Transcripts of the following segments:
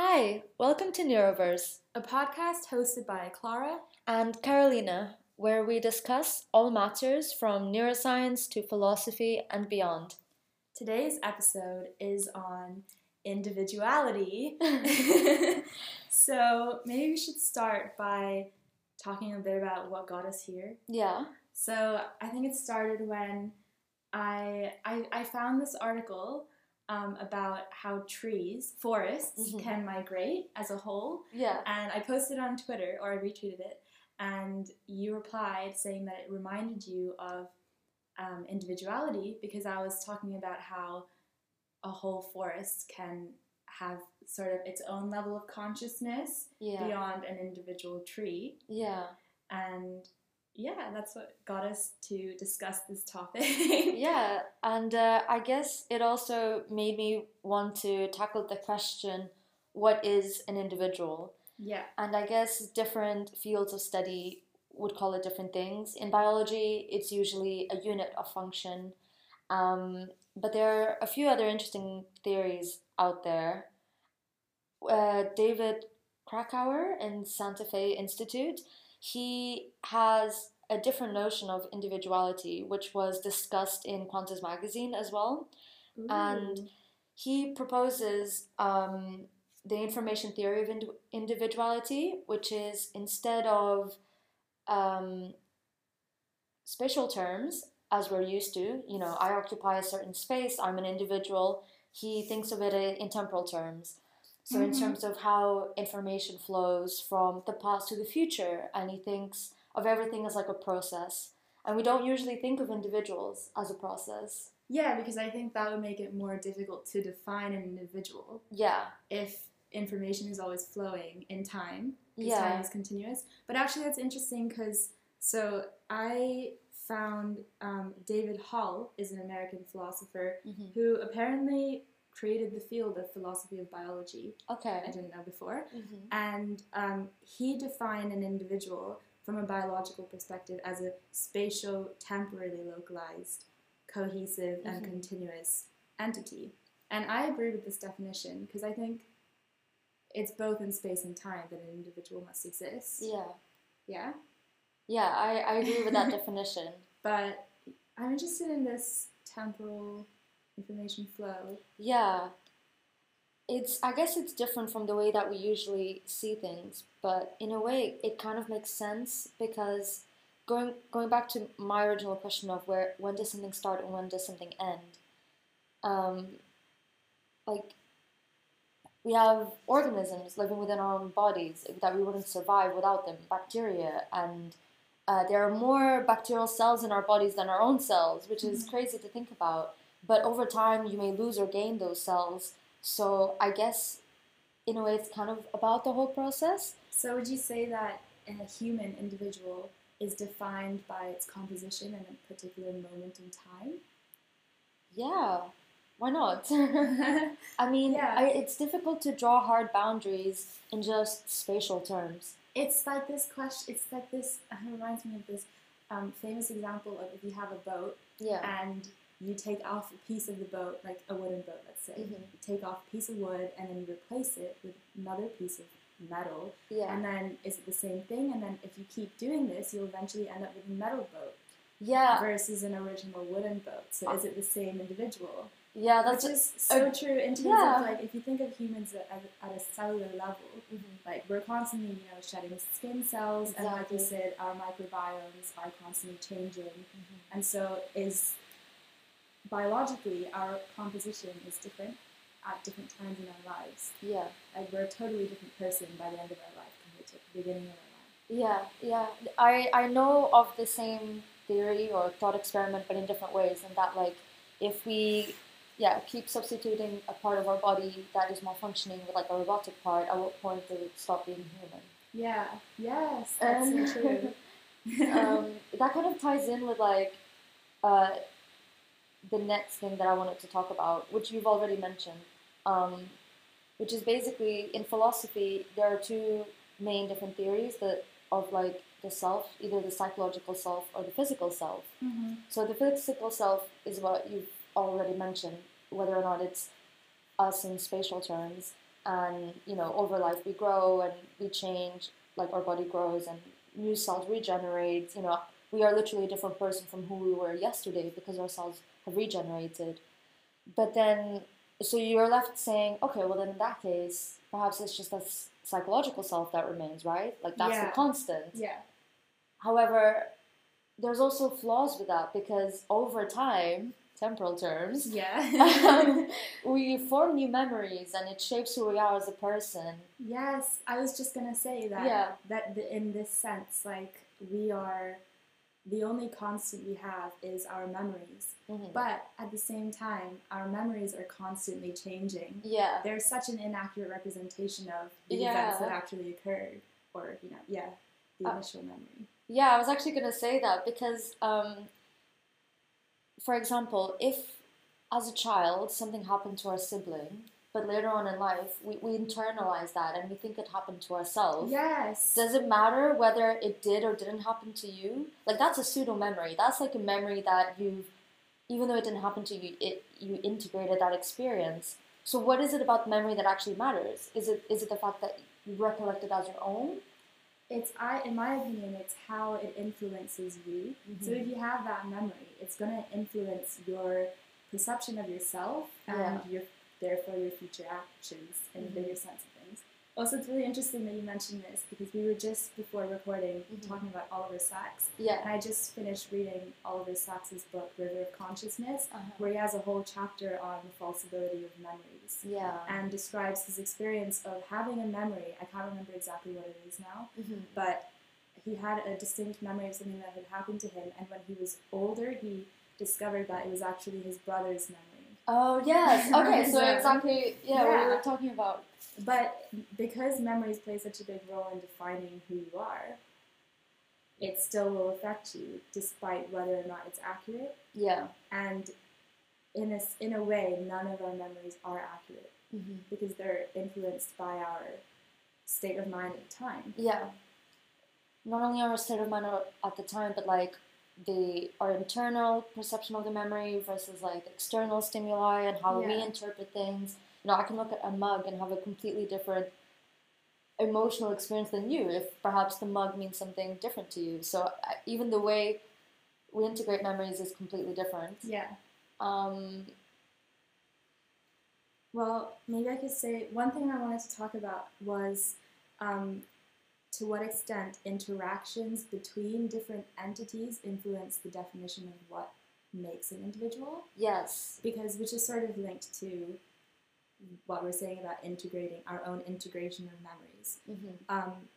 Hi, welcome to Neuroverse a podcast hosted by Clara. and Carolina, where we discuss all matters from neuroscience to philosophy and beyond. Today's episode is on individuality. so maybe we should start by talking a bit about what got us here. Yeah. So I think it started when I I, I found this article um, about how trees, forests, Mhm. can migrate as a whole. Yeah. And I posted on Twitter, or I retweeted it, and you replied saying that it reminded you of um, individuality because I was talking about how a whole forest can have sort of its own level of consciousness Yeah. beyond an individual tree. Yeah. And yeah, that's what got us to discuss this topic. Yeah. And uh, I guess it also made me want to tackle the question what is an individual? yeah. And I guess different fields of study would call it different things. In biology, it's usually a unit of function. Um, but there are a few other interesting theories out there. Uh, David Krakauer in Santa Fe Institute, he has a different notion of individuality, which was discussed in Quanta's magazine as well And- he proposes um, the information theory of ind- individuality, which is instead of um, spatial terms, as we're used to, you know, I occupy a certain space, I'm an individual, he thinks of it in temporal terms. So, in Mhm. terms of how information flows from the past to the future, and he thinks of everything as like a process. And we don't usually think of individuals as a process. yeah, because I think that would make it more difficult to define an individual. Yeah, if information is always flowing in time because Yeah. time is continuous but actually that's interesting because so i found um, David Hull is an american philosopher Mhm. who apparently created the field of philosophy of biology Okay. i didn't know before Mhm. and um, he defined an individual from a biological perspective as a spatial temporally localized cohesive and Mhm. continuous entity and i agree with this definition because i think it's both in space and time that an individual must exist Yeah. yeah Yeah, I, I agree with that definition. but i'm interested in this temporal information flow Yeah. It's I guess it's different from the way that we usually see things, but in a way it kind of makes sense because going going back to my original question of where when does something start and when does something end? Um like we have organisms living within our own bodies that we wouldn't survive without them, bacteria and uh, there are more bacterial cells in our bodies than our own cells, which is Mhm. crazy to think about. But over time, you may lose or gain those cells. So I guess, in a way, it's kind of about the whole process. so would you say that a human individual is defined by its composition in a particular moment in time Yeah, why not? I mean, Yeah. I, it's difficult to draw hard boundaries in just spatial terms. It's like this question. It's like this. It reminds me of this um, famous example of if you have a boat Yeah. and you take off a piece of the boat, like a wooden boat, let's say. Mhm. You take off a piece of wood and then you replace it with another piece of metal, Yeah. and then is it the same thing? And then if you keep doing this, you'll eventually end up with a metal boat Yeah. versus an original wooden boat. So is it the same individual? Yeah. That's Which is so uh, true in terms yeah. of like if you think of humans at, at, at a cellular level, Mhm. like we're constantly you know shedding skin cells and like you said our microbiomes are constantly changing Mhm. and so is biologically our composition is different at different times in our lives Yeah. like we're a totally different person by the end of our life compared to the beginning of our life Yeah, yeah. I, I know of the same theory or thought experiment, but in different ways. And that, like, if we, yeah, keep substituting a part of our body that is malfunctioning with, like, a robotic part, at what point it stop being human? yeah yes that's Um, so true um, that kind of ties in with, like, uh, the next thing that I wanted to talk about, which you've already mentioned, um, which is basically in philosophy, there are two main different theories that of like the self, either the psychological self or the physical self. Mhm. So the physical self is what you've already mentioned, whether or not it's us in spatial terms, and you know over life we grow and we change like our body grows and new cells regenerate you know we are literally a different person from who we were yesterday because our cells regenerated but then so you're left saying okay well then in that case perhaps it's just a psychological self that remains right like that's Yeah. the constant Yeah. however there's also flaws with that because over time temporal terms Yeah. um, we form new memories and it shapes who we are as a person. yes, I was just gonna say that. Yeah. That the, in this sense, like we are, the only constant we have is our memories. Mhm. But at the same time, our memories are constantly changing. Yeah, There's such an inaccurate representation of the Yeah. events that actually occurred, or you know, yeah, the Uh, initial memory. yeah. I was actually gonna say that because, um, for example, if as a child something happened to our sibling, but later on in life we, we internalize that and we think it happened to ourselves. Yes. Does it matter whether it did or didn't happen to you? Like that's a pseudo memory. That's like a memory that you've, even though it didn't happen to you, it you integrated that experience. So what is it about memory that actually matters? Is it is it the fact that you recollect it as your own? It's I, in my opinion, it's how it influences you. So Mhm. if you have that memory, it's gonna influence your perception of yourself and Yeah. your therefore your future actions in a Mhm. bigger sense of things. Also, it's really interesting that you mentioned this because we were just before recording Mhm. talking about Oliver Sacks, Yeah. and I just finished reading Oliver Sacks's book River of Consciousness, Uh-huh. where he has a whole chapter on the fallibility of memories Yeah. and describes his experience of having a memory. I can't remember exactly what it is now, Mhm. but he had a distinct memory of something that had happened to him, and when he was older, he discovered that it was actually his brother's memory. Oh yes. Okay. So exactly. Yeah, What we were talking about. But because memories play such a big role in defining who you are, it still will affect you, despite whether or not it's accurate. Yeah. And in a, in a way, none of our memories are accurate hmm because they're influenced by our state of mind at the time. Yeah. Not only our state of mind at the time, but like the our internal perception of the memory versus like external stimuli and how we interpret things. You know, I can look at a mug and have a completely different emotional experience than you if perhaps the mug means something different to you. So even the way we integrate memories is completely different. Yeah. Um, Well, maybe I could say one thing I wanted to talk about was um, to what extent interactions between different entities influence the definition of what makes an individual, yes. because which is sort of linked to what we're saying about integrating our own integration of memories. hmm Um,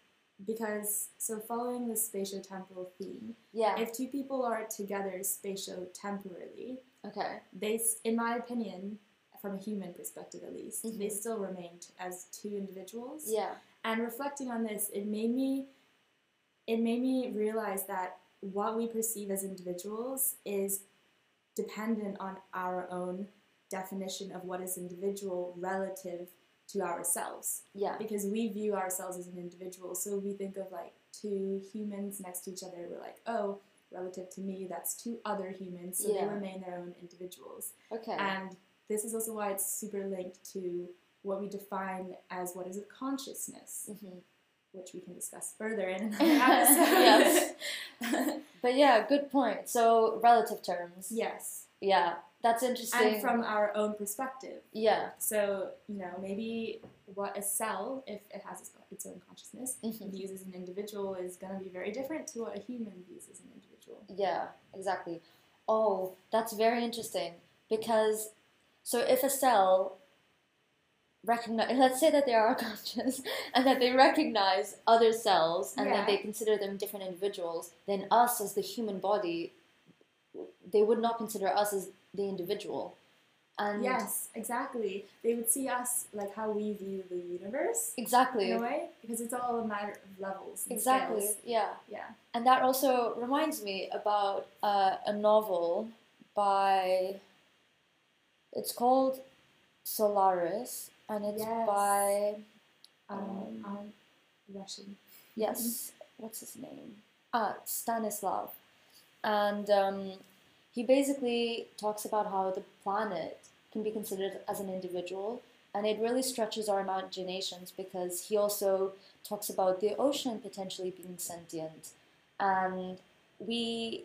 because so following the spatiotemporal theme, Yeah. if two people are together spatio-temporally, okay. they, in my opinion, from a human perspective at least, they Mhm. still remain t- as two individuals. Yeah. And reflecting on this, it made me, it made me realize that what we perceive as individuals is dependent on our own definition of what is individual relative to ourselves Yeah. because we view ourselves as an individual. So we think of like two humans next to each other. We're like, oh, relative to me, that's two other humans. So Yeah. they remain their own individuals. Okay. And this is also why it's super linked to what we define as what is a consciousness, hmm which we can discuss further in another episode. Yes. But yeah, good point. So relative terms. yes. Yeah, that's interesting. And from our own perspective. yeah. So, you know, maybe what a cell, if it has its, its own consciousness, Mhm. views as an individual is going to be very different to what a human views as an individual. Yeah, exactly. Oh, that's very interesting because so if a cell recognize let's say that they are conscious and that they recognize other cells and Yeah. that they consider them different individuals, then us as the human body they would not consider us as the individual. And Yes, exactly. They would see us like how we view the universe exactly. in a way, because it's all a matter of levels. Exactly. scales. Yeah. Yeah. And that also reminds me about uh, a novel by. It's called Solaris, and it's Yes. by Um, Um, um, Russian. yes, what's his name? Ah, Stanislav, and um, he basically talks about how the planet can be considered as an individual And it really stretches our imaginations because he also talks about the ocean potentially being sentient. And we,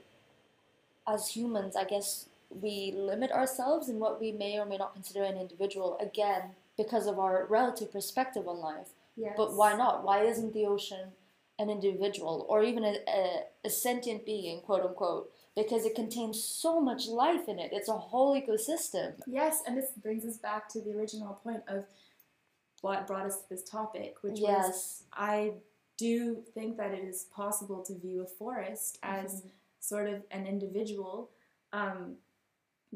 as humans, I guess we limit ourselves in what we may or may not consider an individual, again, because of our relative perspective on life. Yes. But why not? Why isn't the ocean an individual or even a, a, a sentient being, quote unquote? Because it contains so much life in it. It's a whole ecosystem. Yes, and this brings us back to the original point of what brought us to this topic, which was. I do think that it is possible to view a forest as Mhm. sort of an individual um,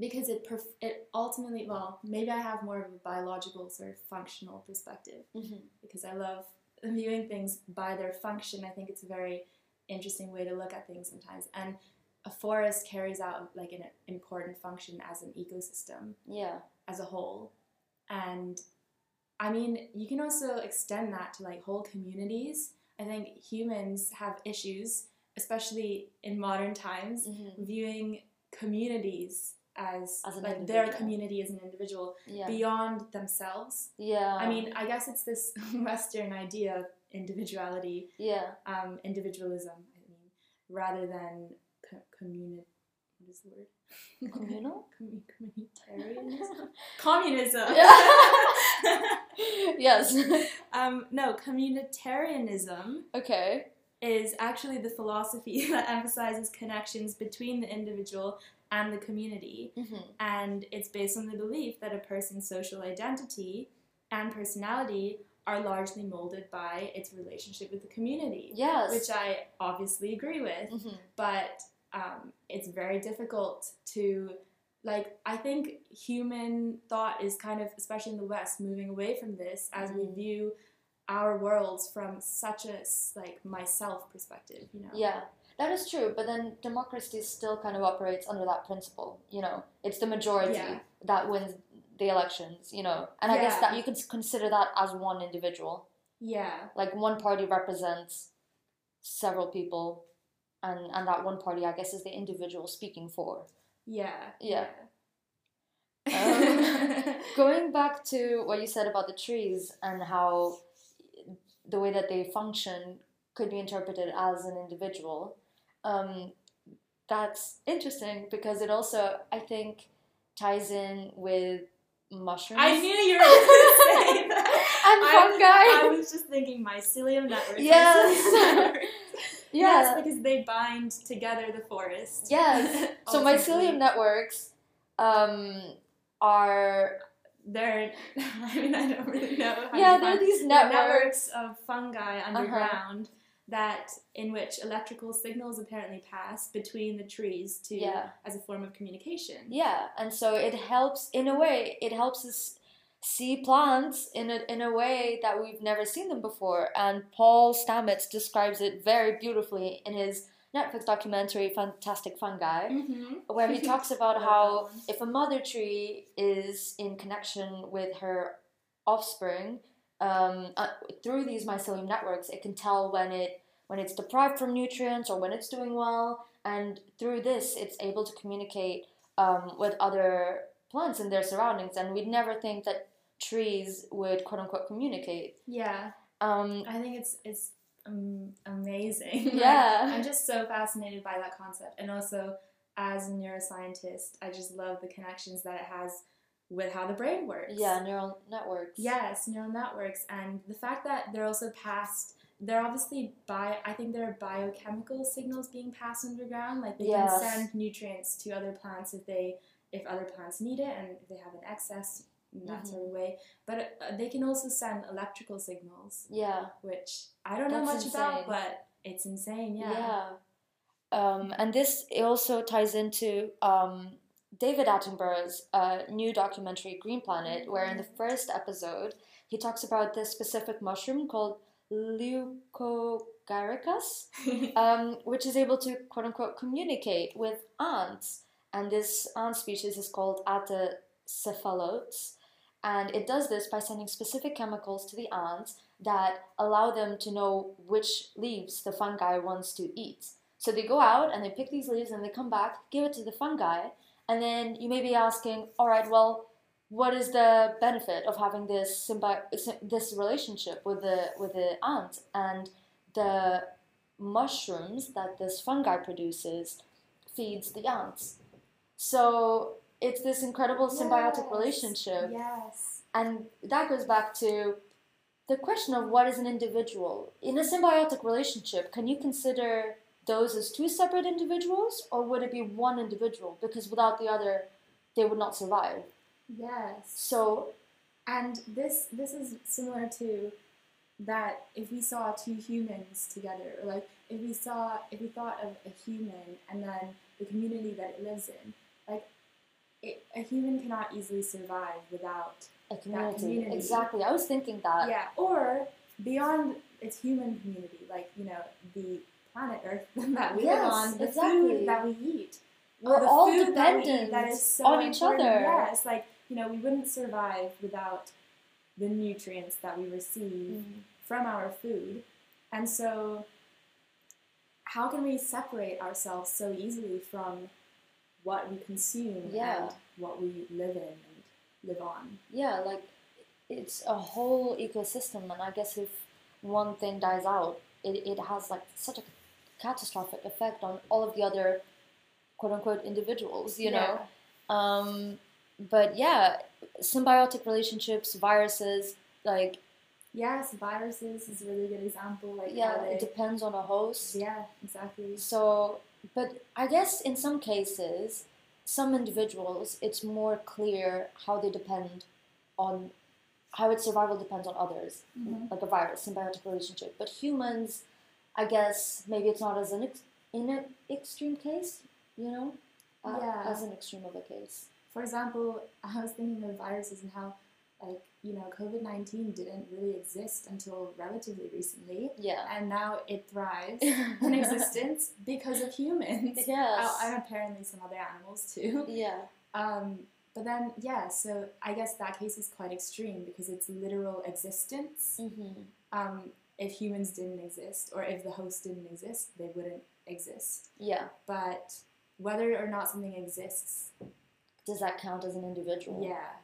because it perf- it ultimately well maybe I have more of a biological sort of functional perspective Mhm. because I love viewing things by their function. I think it's a very interesting way to look at things sometimes and a forest carries out like an important function as an ecosystem Yeah. as a whole. And I mean, you can also extend that to like whole communities. I think humans have issues, especially in modern times, Mhm. viewing communities as, As like their community as an individual Yeah. beyond themselves. yeah. I mean, I guess it's this Western idea of individuality, yeah. um, individualism, I mean, rather than co- communi- What is the word? Communal? Commu- communitarianism? Communism. yes. um, no, communitarianism okay. is actually the philosophy that emphasizes connections between the individual and the community. Mhm. And it's based on the belief that a person's social identity and personality are largely molded by its relationship with the community. Yes. Which I obviously agree with. Mhm. but um, it's very difficult to like i think human thought is kind of especially in the west moving away from this as we Mhm. view our worlds from such a like myself perspective you know Yeah, that is true. But then democracy still kind of operates under that principle. You know, it's the majority Yeah. that wins the elections. You know, and I guess that you can consider that as one individual. yeah Like one party represents several people, and and that one party, I guess, is the individual speaking for. yeah Yeah. yeah. Um, going back to what you said about the trees and how the way that they function could be interpreted as an individual, um, that's interesting because it also, I think, ties in with mushrooms. i knew you were going to say that and I- fungi. I was just thinking mycelium networks. Yes. Yeah. Yes, because they bind together the forest. Yes. so mycelium networks um, are They're, I mean, I don't really know. How yeah, to they're these they're networks. of fungi underground that in which electrical signals apparently pass between the trees to Yeah. as a form of communication. Yeah, and so it helps in a way. It helps us see plants in a in a way that we've never seen them before. And Paul Stamets describes it very beautifully in his Netflix documentary "Fantastic Fungi," Mm-hmm. where he talks about how if a mother tree is in connection with her offspring um, uh, through these mycelium networks, it can tell when it when it's deprived from nutrients or when it's doing well, and through this, it's able to communicate um, with other plants in their surroundings. And we'd never think that trees would quote unquote communicate. Yeah, Um, I think it's it's um, amazing. Yeah. I'm just so fascinated by that concept, and also as a neuroscientist, I just love the connections that it has with how the brain works. yeah, neural networks. Yes, neural networks, and the fact that they're also passed. They're obviously bi. I think there are biochemical signals being passed underground. Like they Yes. can send nutrients to other plants if they if other plants need it, and if they have an excess in that Mm-hmm. sort of way. But uh, they can also send electrical signals, Yeah. which I don't know That's much about, but it's insane. Yeah. Yeah. Um, and this it also ties into um, David Attenborough's uh, new documentary Green Planet, where in the first episode he talks about this specific mushroom called Leucoagaricus, um, which is able to quote unquote communicate with ants. And this ant species is called Atta cephalotes. And it does this by sending specific chemicals to the ants that allow them to know which leaves the fungi wants to eat. So they go out and they pick these leaves and they come back, give it to the fungi, and then you may be asking, all right, well, what is the benefit of having this symbi- this relationship with the with the ant and the mushrooms that this fungi produces feeds the ants. So it's this incredible symbiotic Yes. relationship, Yes. and that goes back to the question of what is an individual in a symbiotic relationship. Can you consider those as two separate individuals, or would it be one individual? Because without the other, they would not survive. Yes. So And this this is similar to that if we saw two humans together, or like if we saw if we thought of a human and then the community that it lives in, like it, a human cannot easily survive without a community. community. Exactly. I was thinking that. yeah, or beyond its human community, like you know the planet Earth that we Yes, live on, the exactly. food that we eat, We're all food that dependent that is so on each important. other. Yes, like you know, we wouldn't survive without the nutrients that we receive Mhm. from our food, and so how can we separate ourselves so easily from what we consume Yeah. and what we live in and live on? Yeah, like it's a whole ecosystem, and I guess if one thing dies out, it, it has like such a catastrophic effect on all of the other quote unquote individuals, you know? Um, but yeah, symbiotic relationships, viruses, like, Yes, viruses is a really good example. Like yeah, it depends on a host. yeah, exactly. So, but I guess in some cases, some individuals, it's more clear how they depend on how its survival depends on others, Mhm. like a virus, symbiotic relationship. But humans, I guess maybe it's not as an ex- in an extreme case, you know, uh, Yeah. as an extreme of a case. For example, I was thinking of viruses and how, like, you know, COVID 19 didn't really exist until relatively recently. Yeah. And now it thrives in existence because of humans. Yes. Oh, and apparently some other animals too. yeah. Um, but then, yeah, so I guess that case is quite extreme because it's literal existence. hmm Um, if humans didn't exist, or if the host didn't exist, they wouldn't exist. Yeah. But whether or not something exists, Does that count as an individual? yeah,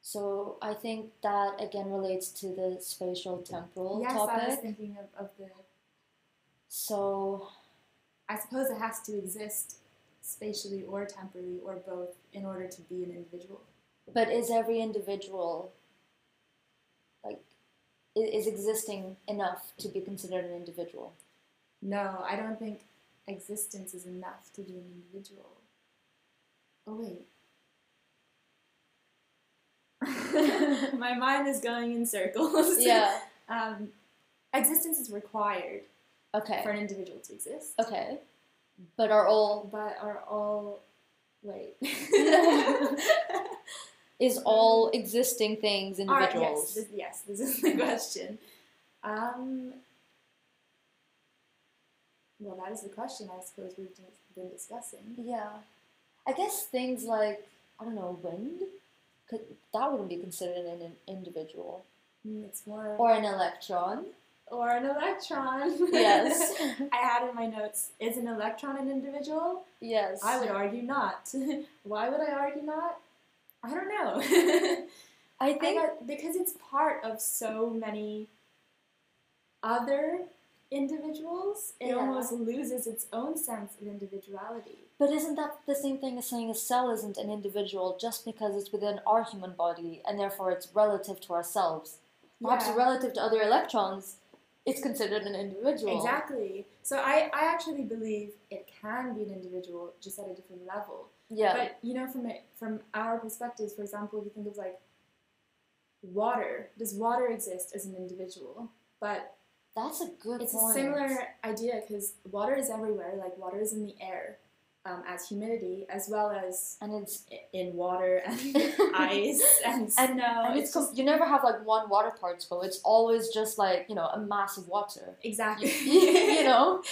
So I think that again relates to the spatial temporal yes, I was thinking of, of the. So I suppose it has to exist spatially or temporally or both in order to be an individual. But is every individual is existing enough to be considered an individual? No, I don't think existence is enough to be an individual. Oh wait. My mind is going in circles. Yeah. Um, existence is required Okay. for an individual to exist. Okay. But are all But are all wait. is all existing things Are- individuals? yes, this, yes, this is the question. Um, well, that is the question I suppose we've been discussing. Yeah. I guess things like I don't know, wind could that wouldn't be considered an, an individual. Mm, It's more Or an electron. or an electron. Yes. I had in my notes: is an electron an individual? yes. I would argue not. Why would I argue not? I don't know. I I think got, because it's part of so many other individuals, it Yeah. almost loses its own sense of individuality. But isn't that the same thing as saying a cell isn't an individual just because it's within our human body and therefore it's relative to ourselves? Perhaps Yeah. relative to other electrons, it's considered an individual. Exactly. So I, I actually believe it can be an individual just at a different level. Yeah. But you know, from it, from our perspectives, for example, if you think of like water, does water exist as an individual? But That's a good it's point. a similar idea because water is everywhere. Like water is in the air um, as humidity, as well as and it's in water and ice and and, snow. and it's, com- you never have like one water particle. It's always just like you know a mass of water. exactly. you know.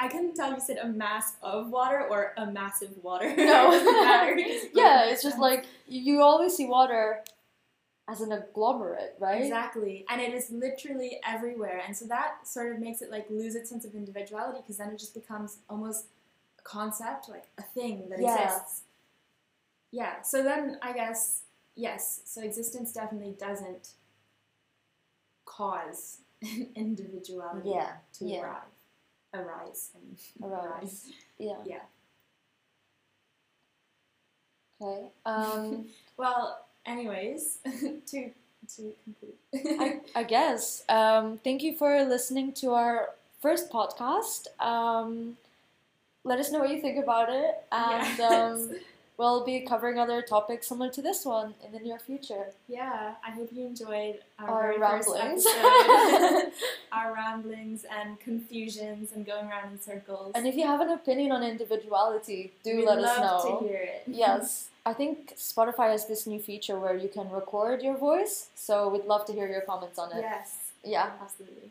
I couldn't tell if you said a mass of water or a massive water. No. It doesn't matter. Yeah, it's just like you always see water as an agglomerate, right? Exactly. And it is literally everywhere. And so that sort of makes it like lose its sense of individuality because then it just becomes almost concept, like a thing that Yeah. exists. yeah. So then I guess yes. So existence definitely doesn't cause individuality Yeah, to yeah. arrive, arise, and Arise. Yeah. Yeah. Okay. Um, Well, anyways, to to conclude. I, I guess. Um, thank you for listening to our first podcast. Um, let us know what you think about it, and Yes. um, we'll be covering other topics similar to this one in the near future. yeah, I hope you enjoyed our, Our ramblings. our ramblings and confusions and going around in circles. and if you have an opinion on individuality, do We'd let us love know. to hear it. yes. I think Spotify has this new feature where you can record your voice, so we'd love to hear your comments on it. yes. Yeah. Absolutely.